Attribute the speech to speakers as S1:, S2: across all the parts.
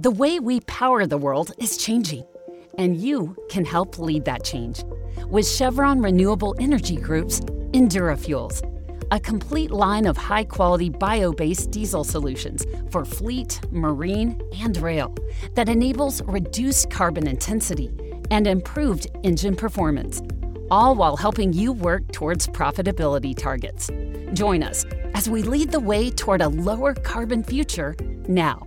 S1: The way we power the world is changing, and you can help lead that change. With Chevron Renewable Energy Group's EnduraFuels, a complete line of high quality bio based diesel solutions for fleet, marine, and rail that enables reduced carbon intensity and improved engine performance, all while helping you work towards profitability targets. Join us as we lead the way toward a lower carbon future now.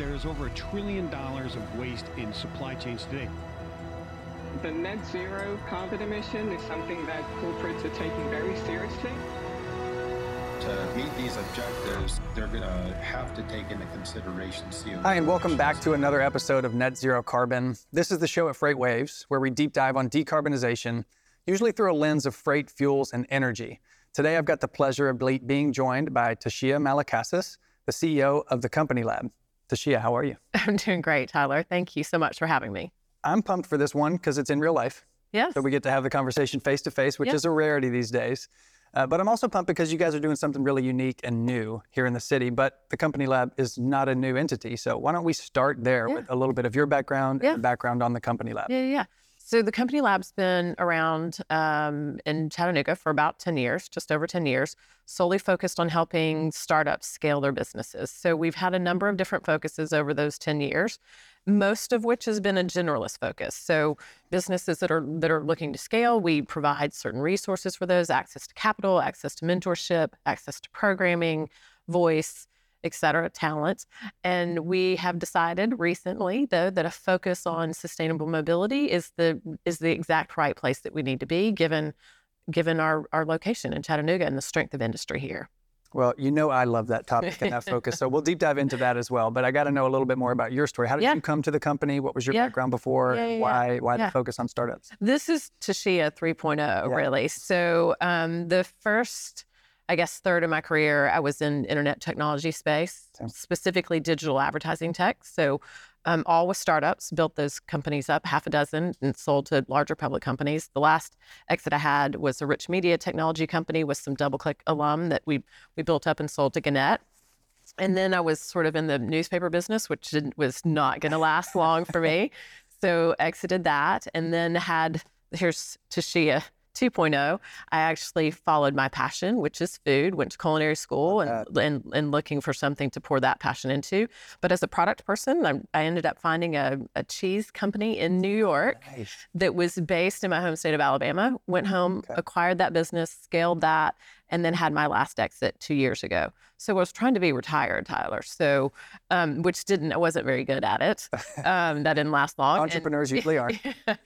S2: There is over a trillion dollars of waste in supply chains today.
S3: The net zero carbon emission is something that corporates are taking very seriously.
S4: To meet these objectives, they're going to have to take into consideration CO2.
S5: Hi, and welcome back to another episode of Net Zero Carbon. This is the show at FreightWaves, where we deep dive on decarbonization, usually through a lens of freight, fuels, and energy. Today, I've got the pleasure of being joined by Tasia Malakasis, the CEO of the Company Lab. Tasia, how are you?
S6: I'm doing great, Tyler. Thank you so much for having me.
S5: I'm pumped for this one because it's in real life.
S6: Yes.
S5: So we get to have the conversation face to face, which
S6: Yep.
S5: is a rarity these days. Uh, but I'm also pumped because you guys are doing something really unique and new here in the city. But the Company Lab is not a new entity. So why don't we start there
S6: Yeah.
S5: with a little bit of your background
S6: Yeah.
S5: and background on the Company Lab?
S6: Yeah, yeah, yeah. So the Company Lab's been around um, in Chattanooga for about 10 years, just over 10 years, solely focused on helping startups scale their businesses. So we've had a number of different focuses over those 10 years, most of which has been a generalist focus. So businesses that are that are looking to scale, we provide certain resources for those, access to capital, access to mentorship, access to programming, voice, et cetera, talent. And we have decided recently, though, that a focus on sustainable mobility is the is the exact right place that we need to be, given given our our location in Chattanooga and the strength of industry here.
S5: Well, you know I love that topic and that focus. So we'll deep dive into that as well. But I got to know a little bit more about your story. How did
S6: Yeah.
S5: you come to the company? What was your
S6: Yeah.
S5: background before?
S6: Yeah.
S5: Why why the focus on startups?
S6: This is Tasia 3.0, really. So um, the first, I guess, third of my career, I was in internet technology space,
S5: Okay.
S6: specifically digital advertising tech. So um, all with startups, built those companies up, half a dozen, and sold to larger public companies. The last exit I had was a rich media technology company with some DoubleClick alum that we we built up and sold to Gannett. And then I was sort of in the newspaper business, which didn't, was not going to last long for me. So exited that and then had, here's Tasia 2.0. I actually followed my passion, which is food, went to culinary school and, and, and looking for something to pour that passion into. But as a product person, I, I ended up finding a, a cheese company in New York that was based in my home state of Alabama. Went home, acquired that business, scaled that, and then had my last exit two years ago. So I was trying to be retired, Tyler. So, um, which didn't, I wasn't very good at it. Um, that didn't last long. And-
S5: Entrepreneurs usually are.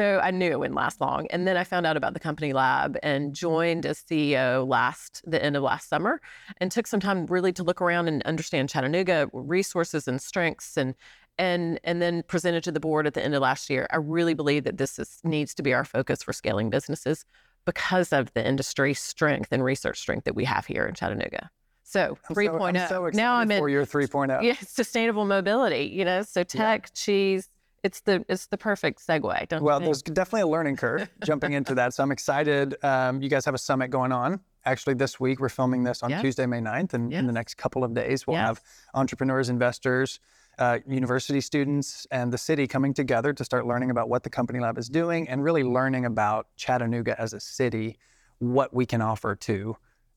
S6: so I knew it wouldn't last long. And then I found out about the company lab and joined as CEO last the end of last summer and took some time really to look around and understand Chattanooga resources and strengths and and and then presented to the board at the end of last year. I really believe that this is, needs to be our focus for scaling businesses because of the industry strength and research strength that we have here in Chattanooga. So
S5: I'm
S6: 3.0.
S5: So, I'm oh. so
S6: now I'm in
S5: for your 3.0.
S6: yeah, sustainable mobility, you know, so tech, cheese, it's the it's the perfect segue. Don't you
S5: Well, there's definitely a learning curve jumping into that. So I'm excited. Um, you guys have a summit going on. Actually, this week we're filming this on. Tuesday, May 9th. And in the next couple of days, we'll
S6: Yes.
S5: have entrepreneurs, investors, uh, university students, and the city coming together to start learning about what the Company Lab is doing and really learning about Chattanooga as a city, what we can offer to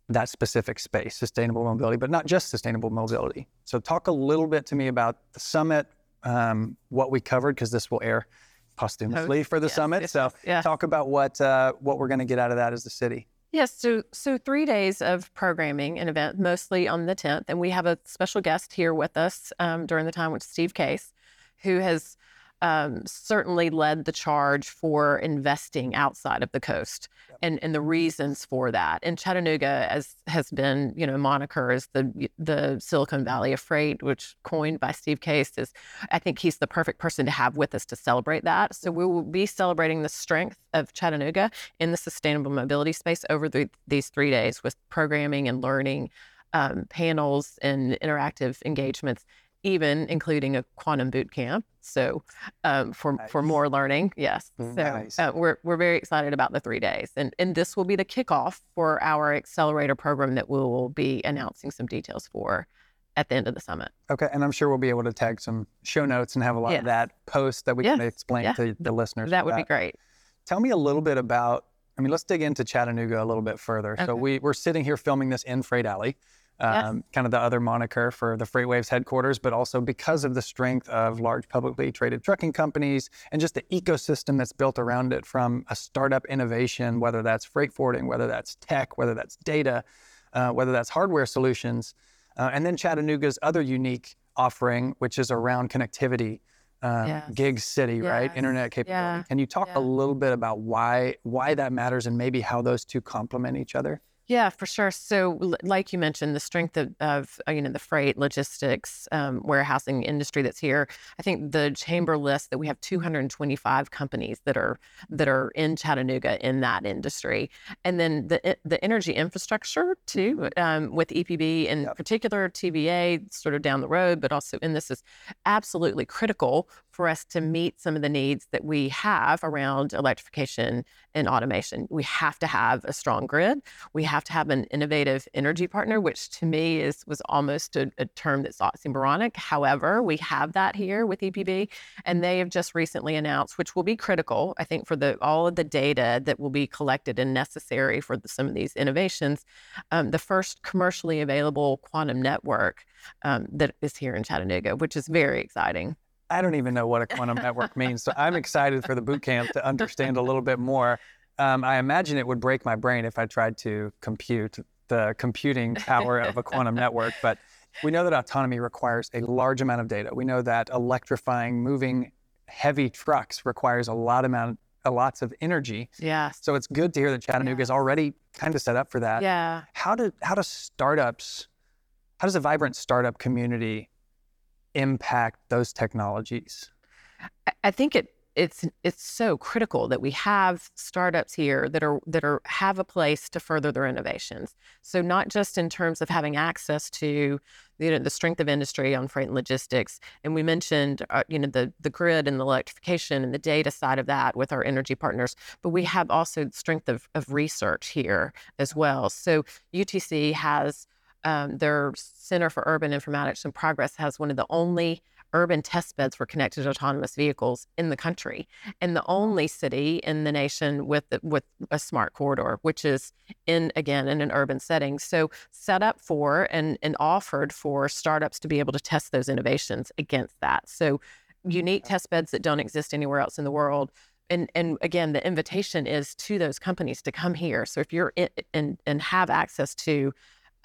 S5: that specific space, sustainable mobility, but not just sustainable mobility. So, talk a little bit to me about the summit, um, what we covered, because this will air posthumously for the
S6: yes,
S5: summit.
S6: yes,
S5: so,
S6: yes,
S5: talk about what uh, what we're going to get out of that as the city.
S6: Yes, so so three days of programming and event, mostly on the tenth, and we have a special guest here with us um, during the time, which is Steve Case, who has um, certainly led the charge for investing outside of the coast and, and the reasons for that. And Chattanooga, as has been, you know, moniker as the the Silicon Valley of freight, which coined by Steve Case, is I think he's the perfect person to have with us to celebrate that. So we will be celebrating the strength of Chattanooga in the sustainable mobility space over the, these three days with programming and learning, um, panels and interactive engagements, even including a quantum boot camp. So um, for for more learning, yes.
S5: Nice.
S6: So uh, we're we're very excited about the three days, and and this will be the kickoff for our accelerator program that we will be announcing some details for at the end of the summit.
S5: Okay, and I'm sure we'll be able to tag some show notes and have a lot
S6: Yes.
S5: of that post that we
S6: Yes.
S5: can explain
S6: Yeah.
S5: to the listeners.
S6: That would
S5: about.
S6: be great.
S5: Tell me a little bit about. I mean, let's dig into Chattanooga a little bit further. So we we're sitting here filming this in Freight Alley,
S6: Yes.
S5: um, kind of the other moniker for the FreightWaves headquarters, but also because of the strength of large publicly traded trucking companies and just the ecosystem that's built around it, from a startup innovation, whether that's freight forwarding, whether that's tech, whether that's data, uh, whether that's hardware solutions, uh, and then Chattanooga's other unique offering, which is around connectivity. Uh,
S6: Yes.
S5: Gig City, right? Internet capability.
S6: Yeah.
S5: Can you talk
S6: Yeah.
S5: a little bit about why why that matters and maybe how those two complement each other?
S6: Yeah, for sure. So, like you mentioned, the strength of, of uh, you know the freight, logistics, um, warehousing industry that's here. I think the chamber lists that we have 225 companies that are that are in Chattanooga in that industry, and then the the energy infrastructure too, um, with EPB in
S5: Yep.
S6: particular, TVA sort of down the road, but also and this is absolutely critical for us to meet some of the needs that we have around electrification and automation. We have to have a strong grid. We have to have an innovative energy partner, which to me is was almost a, a term that's oxymoronic. However, we have that here with EPB, and they have just recently announced, which will be critical, I think, for the all of the data that will be collected and necessary for the, some of these innovations. Um, the first commercially available quantum network um, that is here in Chattanooga, which is very exciting.
S5: I don't even know what a quantum network means. So I'm excited for the boot camp to understand a little bit more. Um, I imagine it would break my brain if I tried to compute the computing power of a quantum network. But we know that autonomy requires a large amount of data. We know that electrifying, moving heavy trucks requires a lot amount, a lots of energy.
S6: Yes.
S5: So it's good to hear that Chattanooga is already kind of set up for that.
S6: Yeah.
S5: How do how do startups, how does a vibrant startup community impact those technologies?
S6: I- think it it's it's so critical that we have startups here that are that are have a place to further their innovations. So not just in terms of having access to you know the strength of industry on freight and logistics, and we mentioned uh, you know the the grid and the electrification and the data side of that with our energy partners, but we have also strength of of research here as well. So UTC has um, their Center for Urban Informatics and Progress has one of the only urban test beds for connected autonomous vehicles in the country, and the only city in the nation with with a smart corridor, which is in again in an urban setting. So set up for and and offered for startups to be able to test those innovations against that. So unique test beds that don't exist anywhere else in the world. And, and again, the invitation is to those companies to come here. So if you're in, and and have access to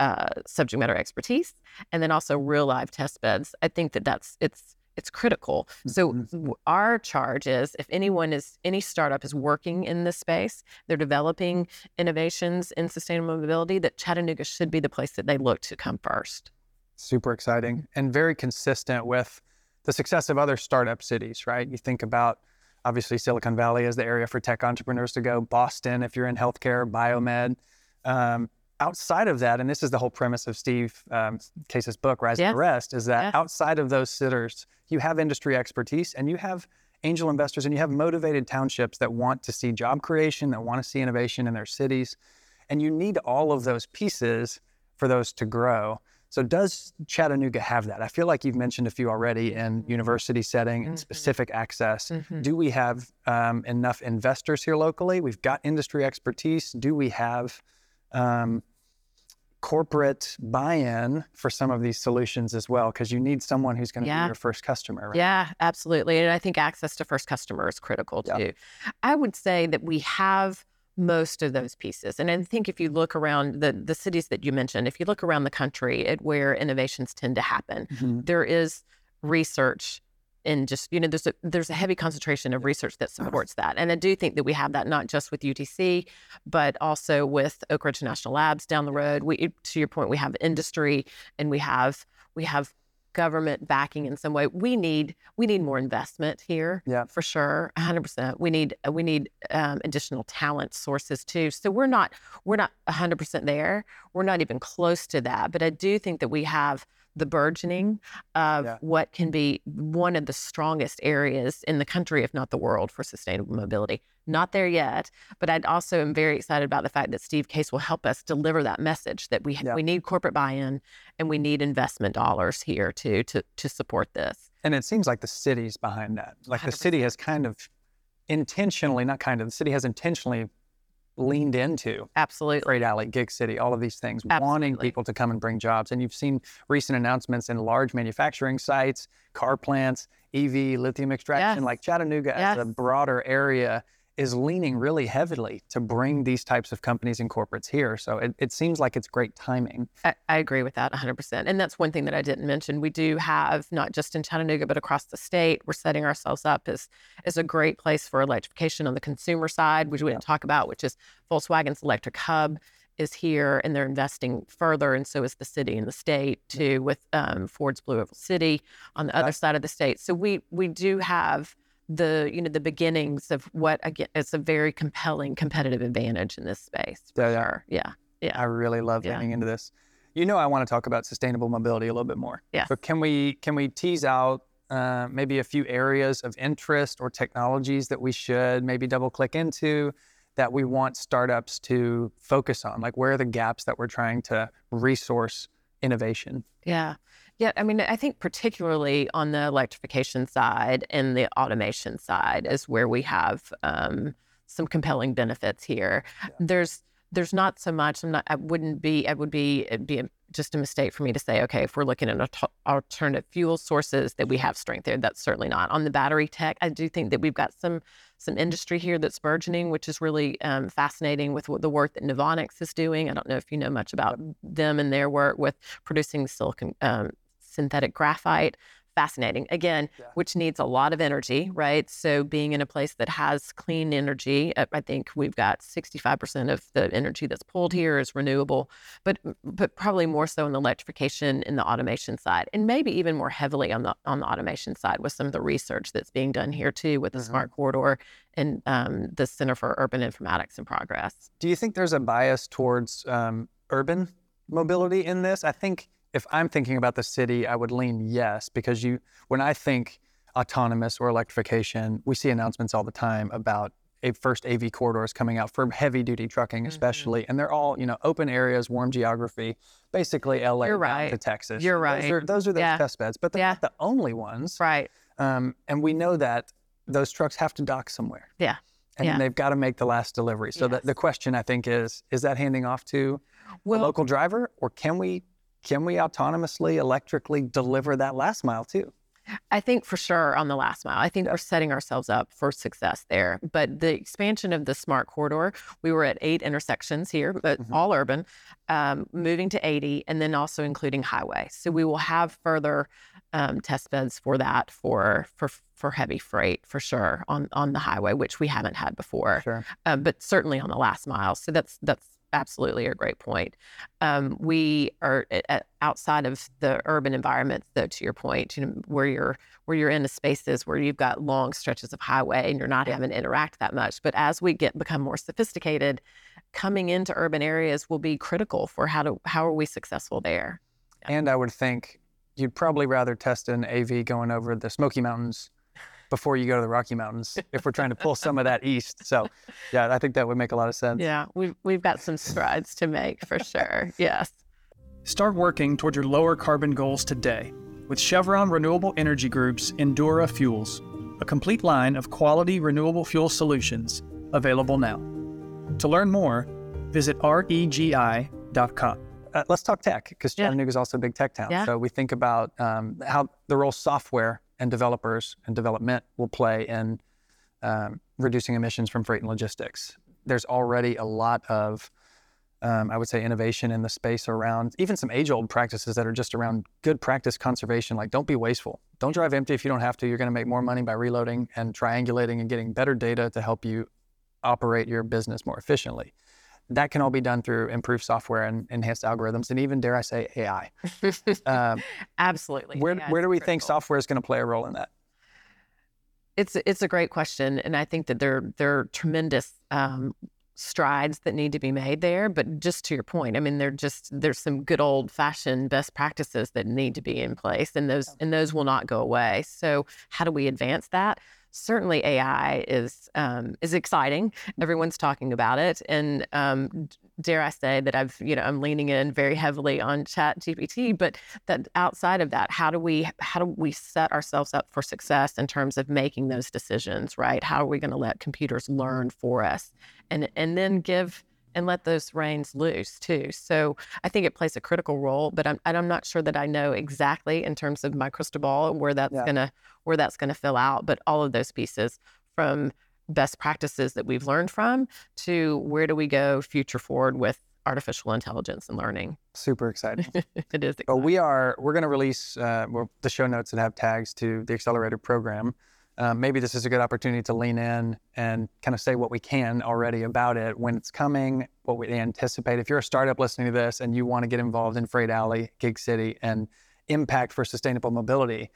S6: uh, subject matter expertise and then also real live test beds. I think that that's it's it's critical. So w- our charge is if anyone is any startup is working in this space, they're developing innovations in sustainable mobility, that Chattanooga should be the place that they look to come first.
S5: Super exciting and very consistent with the success of other startup cities, right? You think about obviously Silicon Valley as the area for tech entrepreneurs to go, Boston, if you're in healthcare, biomed. Um, outside of that, and this is the whole premise of Steve um, Case's book, Rise
S6: Yes.
S5: and Rest, is that
S6: Yes.
S5: outside of those sitters, you have industry expertise and you have angel investors and you have motivated townships that want to see job creation, that want to see innovation in their cities. And you need all of those pieces for those to grow. So does Chattanooga have that? I feel like you've mentioned a few already in university setting and
S6: Mhm.
S5: specific access.
S6: Mhm.
S5: Do we have um, enough investors here locally? We've got industry expertise. Do we have um, corporate buy-in for some of these solutions as well? Because you need someone who's going to
S6: Yeah.
S5: be your first customer. Right?
S6: Yeah, absolutely. And I think access to first customer is critical too. I would say that we have most of those pieces. And I think if you look around the, the cities that you mentioned, if you look around the country at where innovations tend to happen,
S5: Mhm.
S6: there is research in just you know there's a there's a heavy concentration of research that supports that and i do think that we have that not just with utc but also with oak ridge national labs down the road. We to your point we have industry and we have we have government backing in some way. We need we need more investment here
S5: Yeah.
S6: for sure 100% we need we need um, additional talent sources too. So we're not we're not 100% there. We're not even close to that but i do think that we have the burgeoning of
S5: Yeah.
S6: what can be one of the strongest areas in the country, if not the world, for sustainable mobility. Not there yet, but I also am very excited about the fact that Steve Case will help us deliver that message that we
S5: Yeah.
S6: we need corporate buy-in and we need investment dollars here too to to support this.
S5: And it seems like the city's behind that. Like the city has kind of intentionally, not kind of, the city has intentionally leaned into
S6: Absolutely.
S5: Freight Alley, Gig City, all of these things, wanting people to come and bring jobs. And you've seen recent announcements in large manufacturing sites, car plants, EV, lithium extraction.
S6: Yes.
S5: Like Chattanooga as a broader area is leaning really heavily to bring these types of companies and corporates here. So it, it seems like it's great timing.
S6: I, I agree with that 100%. And that's one thing that I didn't mention. We do have, not just in Chattanooga, but across the state, we're setting ourselves up as, as a great place for electrification on the consumer side, which we didn't talk about, which is Volkswagen's Electric Hub is here and they're investing further. And so is the city and the state too, with um, Ford's Blue Oval City on the other
S5: Right.
S6: side of the state. So we, we do have the you know the beginnings of what again it's a very compelling competitive advantage in this space
S5: Yeah, yeah.
S6: sure. yeah yeah
S5: I really love
S6: Yeah.
S5: leaning into this. You know, I want to talk about sustainable mobility a little bit more.
S6: Yeah.
S5: So can we can we tease out uh, maybe a few areas of interest or technologies that we should maybe double click into that we want startups to focus on? Like where are the gaps that we're trying to resource innovation?
S6: Yeah. Yeah. I mean, I think particularly on the electrification side and the automation side is where we have um, some compelling benefits here. There's there's not so much. I'm not. I wouldn't be. I would be. It'd be just a mistake for me to say, okay, if we're looking at alternative fuel sources, that we have strength there. That's certainly not on the battery tech. I do think that we've got some some industry here that's burgeoning, which is really um, fascinating with the work that Novonix is doing. I don't know if you know much about them and their work with producing silicon um, synthetic graphite. Fascinating. Again, which needs a lot of energy, right? So being in a place that has clean energy, uh, I think we've got 65% of the energy that's pulled here is renewable, but but probably more so in the electrification and the automation side, and maybe even more heavily on the on the automation side with some of the research that's being done here too with the Smart Corridor and um, the Center for Urban Informatics and Progress.
S5: Do you think there's a bias towards um, urban mobility in this? I think if I'm thinking about the city, I would lean yes, because you, when I think autonomous or electrification, we see announcements all the time about a first AV corridors coming out for heavy duty trucking, especially, and they're all you know open areas, warm geography, basically LA
S6: right.
S5: to Texas.
S6: You're
S5: Those
S6: right.
S5: are, those are the
S6: Yeah.
S5: test beds, but they're
S6: Yeah.
S5: not the only ones.
S6: Right.
S5: Um, and we know that those trucks have to dock somewhere
S6: Yeah.
S5: and
S6: Yeah.
S5: then they've got to make the last delivery. So the, the question I think is is that handing off to
S6: Well,
S5: a local driver or can we can we autonomously electrically deliver that last mile too?
S6: I think for sure on the last mile. I think we're setting ourselves up for success there. But the expansion of the smart corridor, we were at eight intersections here, but all urban, um, moving to 80, and then also including highway. So we will have further um, test beds for that for for for heavy freight for sure on on the highway, which we haven't had before
S5: Sure.
S6: uh, but certainly on the last mile. So that's that's absolutely a great point. Um, we are outside of the urban environments, though. To your point, you know, where you're where you're in the spaces where you've got long stretches of highway and you're not having to interact that much. But as we get become more sophisticated, coming into urban areas will be critical for how to how are we successful there.
S5: And I would think you'd probably rather test an AV going over the Smoky Mountains before you go to the Rocky Mountains if we're trying to pull some of that east. So yeah, I think that would make a lot of sense.
S6: Yeah, we've we've got some strides to make for sure. Yes.
S7: Start working toward your lower carbon goals today with Chevron Renewable Energy Group's Endura Fuels, a complete line of quality renewable fuel solutions available now. To learn more, visit regi.com.
S5: Uh, let's talk tech because Chattanooga is also a big tech town.
S6: Yeah.
S5: So we think about um, how the role software and developers and development will play in um, reducing emissions from freight and logistics. There's already a lot of, um, I would say, innovation in the space around even some age-old practices that are just around good practice conservation. Like, don't be wasteful. Don't drive empty if you don't have to. You're going to make more money by reloading and triangulating and getting better data to help you operate your business more efficiently. That can all be done through improved software and enhanced algorithms, and even dare I say AI. Um,
S6: Absolutely.
S5: where
S6: Yeah,
S5: where do we think software is going to play a role in that?
S6: It's it's a great question, and I think that there there are tremendous um, strides that need to be made there. But just to your point, I mean, they're just there's some good old fashioned best practices that need to be in place, and those and those will not go away. So how do we advance that? Certainly, AI is um, is exciting. Everyone's talking about it, and um, dare I say that I've you know I'm leaning in very heavily on Chat GPT. But that outside of that, how do we how do we set ourselves up for success in terms of making those decisions? Right? How are we going to let computers learn for us, and and then give and let those reins loose too. So I think it plays a critical role, but I'm I'm not sure that I know exactly in terms of my crystal ball where that's yeah. gonna where that's gonna fill out. But all of those pieces from best practices that we've learned from to where do we go future forward with artificial intelligence and learning.
S5: Super exciting.
S6: it is. Exciting.
S5: But we are we're going to release uh, the show notes that have tags to the accelerator program um, maybe this is a good opportunity to lean in and kind of say what we can already about it, when it's coming, what we anticipate. If you're a startup listening to this and you want to get involved in Freight Alley, Gig City, and impact for sustainable mobility,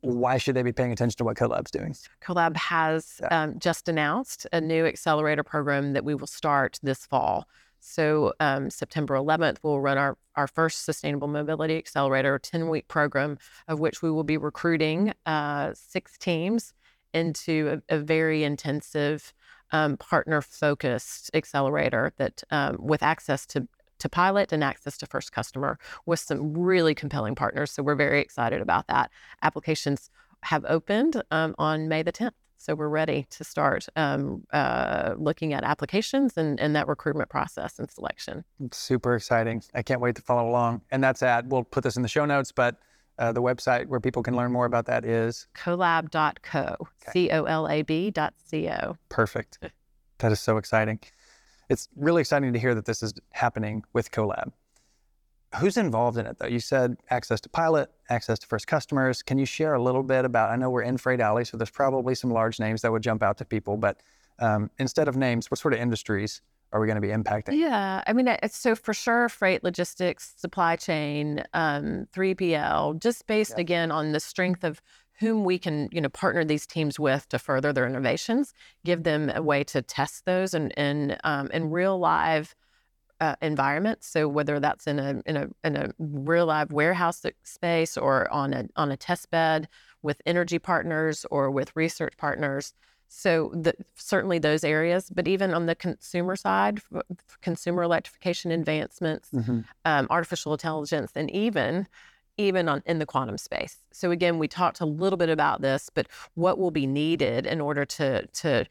S5: why should they be paying attention to what CoLab's doing?
S6: CoLab has yeah. um, just announced a new accelerator program that we will start this fall. So um, September 11th, we'll run our, our first Sustainable Mobility Accelerator 10-week program, of which we will be recruiting uh, six teams into a, a very intensive um, partner-focused accelerator that um, with access to to pilot and access to first customer with some really compelling partners. So we're very excited about that. Applications have opened um, on May the 10th. So we're ready to start um, uh, looking at applications and, and that recruitment process and selection.
S5: super exciting. I can't wait to follow along. And that's at, we'll put this in the show notes, but uh, the website where people can learn more about that is
S6: colab.co, okay. C O L A B dot C O.
S5: Perfect. That is so exciting. It's really exciting to hear that this is happening with CoLab. Who's involved in it though? You said access to pilot, access to first customers. Can you share a little bit about? I know we're in Freight Alley, so there's probably some large names that would jump out to people, but um, instead of names, what sort of industries are we going to be impacting?
S6: Yeah, I mean, so for sure, freight logistics, supply chain, um, 3PL, just based yeah. again on the strength of whom we can, you know, partner these teams with to further their innovations, give them a way to test those and in um, in real live uh, environment. So whether that's in a in a in a real live warehouse space or on a on a test bed with energy partners or with research partners. So the, certainly those areas, but even on the consumer side, consumer electrification advancements, mm-hmm. um, artificial intelligence, and even even on in the quantum space. So again, we talked a little bit about this, but what will be needed in order to to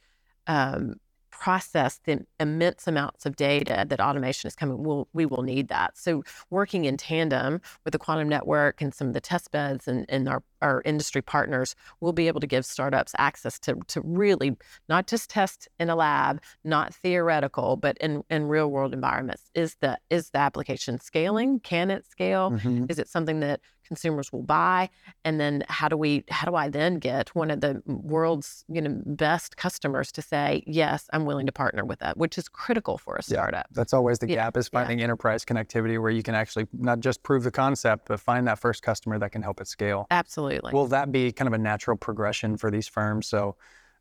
S6: um, process the immense amounts of data that automation is coming, we'll, we will need that. So working in tandem with the quantum network and some of the test beds and, and our, our industry partners, we'll be able to give startups access to, to really not just test in a lab, not theoretical, but in, in real world environments. Is the, is the application scaling? Can it scale? Mm-hmm. Is it something that consumers will buy and then how do we how do i then get one of the world's you know best customers to say yes i'm willing to partner with that which is critical for a startup
S5: yeah, that's always the yeah, gap is finding yeah. enterprise connectivity where you can actually not just prove the concept but find that first customer that can help it scale
S6: absolutely
S5: will that be kind of a natural progression for these firms so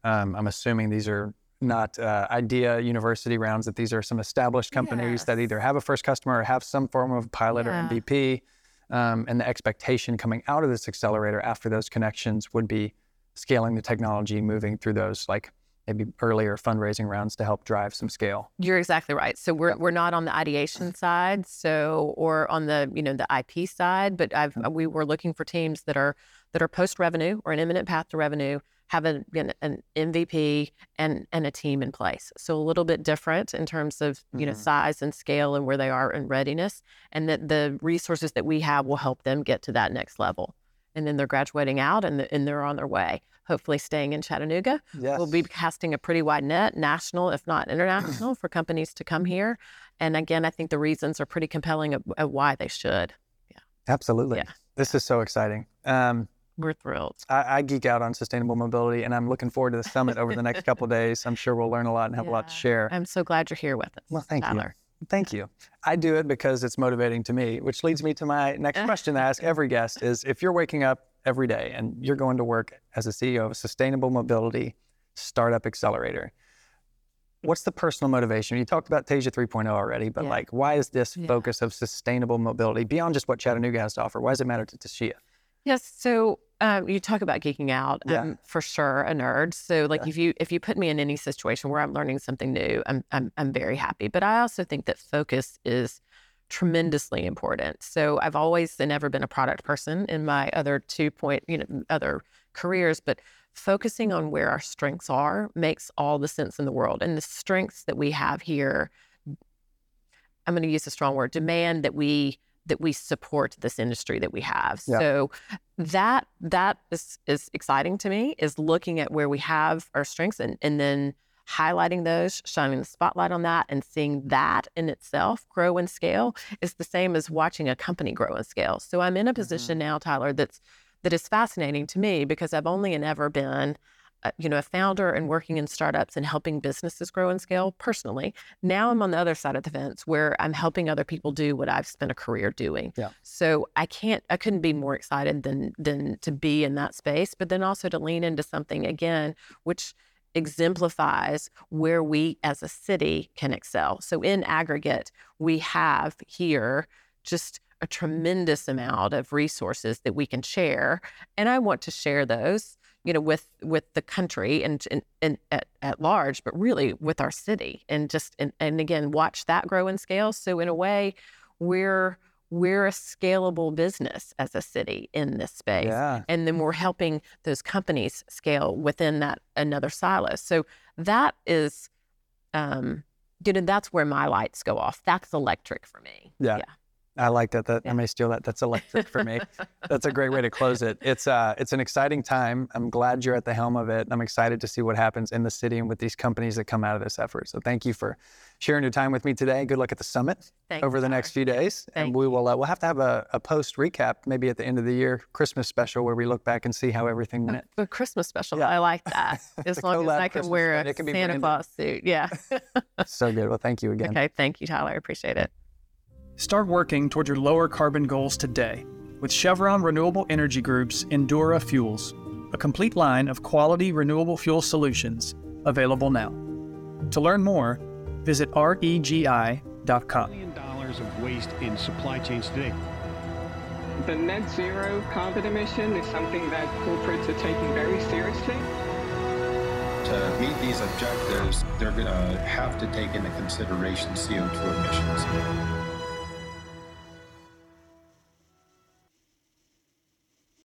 S5: um, i'm assuming these are not uh, idea university rounds that these are some established companies yes. that either have a first customer or have some form of pilot or mvp um, and the expectation coming out of this accelerator after those connections would be scaling the technology, moving through those like maybe earlier fundraising rounds to help drive some scale.
S6: You're exactly right. So we're, we're not on the ideation side, so or on the you know the IP side, but I've mm-hmm. we were looking for teams that are that are post revenue or an imminent path to revenue have an, an MVP and and a team in place. So a little bit different in terms of you mm-hmm. know size and scale and where they are in readiness, and that the resources that we have will help them get to that next level. And then they're graduating out and, the, and they're on their way. Hopefully, staying in Chattanooga.
S5: Yes.
S6: We'll be casting a pretty wide net, national if not international, for companies to come here. And again, I think the reasons are pretty compelling of, of why they should. Yeah.
S5: Absolutely. Yeah. This is so exciting. Um,
S6: we're thrilled.
S5: I, I, geek out on sustainable mobility, and I'm looking forward to the summit over the next couple days. I'm sure we'll learn a lot and have yeah. a lot to share.
S6: I'm so glad you're here with us.
S5: Well, thank Tyler. you. Thank you. I do it because it's motivating to me, which leads me to my next question to ask every guest is if you're waking up every day and you're going to work as a CEO of a sustainable mobility startup accelerator, what's the personal motivation? You talked about Tasia 3.0 already, but
S6: Yeah.
S5: like, why is this
S6: Yeah.
S5: focus of sustainable mobility beyond just what Chattanooga has to offer? Why does it matter to Tasia?
S6: Yes. So um, you talk about geeking out.
S5: Yeah.
S6: I'm for sure a nerd. So like
S5: Yeah.
S6: if you if you put me in any situation where I'm learning something new, I'm I'm I'm very happy. But I also think that focus is tremendously important. So I've always and never been a product person in my other two point you know other careers, but focusing on where our strengths are makes all the sense in the world. And the strengths that we have here, I'm going to use a strong word, demand that we that we support this industry that we have.
S5: Yeah.
S6: So that that is is exciting to me is looking at where we have our strengths and and then highlighting those, shining the spotlight on that and seeing that in itself grow and scale is the same as watching a company grow and scale. So I'm in a position mm-hmm. now, Tyler, that's that is fascinating to me because I've only and ever been Uh, you know, a founder and working in startups and helping businesses grow and scale mm-hmm. personally. Now I'm on the other side of the fence where I'm helping other people do what I've spent a career doing.
S5: Yeah.
S6: So I can't, I couldn't be more excited than than to be in that space, but then also to lean into something again, which exemplifies where we as a city can excel. So in aggregate, we have here just a tremendous amount of resources that we can share, and I want to share those you know with with the country and and, and at, at large but really with our city and just and, and again watch that grow and scale. So in a way we're we're a scalable business as a city in this space
S5: Yeah.
S6: and then we're helping those companies scale within that another silo. So that is um you know that's where my lights go off. That's electric for me.
S5: Yeah. I like that. That I may steal that. That's electric for me. That's a great way to close it. It's uh, it's an exciting time. I'm glad you're at the helm of it. I'm excited to see what happens in the city and with these companies that come out of this effort. So thank you for sharing your time with me today. Good luck at the summit
S6: Thanks,
S5: over the
S6: Tyler.
S5: next few days, and we will uh, we'll have to have a, a post recap maybe at the end of the year Christmas special where we look back and see how everything went.
S6: a Christmas special.
S5: Yeah.
S6: I like that. As long as I can
S5: Christmas
S6: wear a
S5: can
S6: Santa
S5: branded.
S6: Claus suit. Yeah.
S5: so good. Well, thank you again.
S6: okay. Thank you, Tyler. I appreciate it.
S7: Start working toward your lower carbon goals today with Chevron Renewable Energy Group's Endura Fuels, a complete line of quality renewable fuel solutions available now. To learn more, visit regi.com.
S2: Billion dollars of waste in supply chains today.
S3: The net zero carbon emission is something that corporates are taking very seriously.
S4: To meet these objectives, they're going to have to take into consideration CO2 emissions.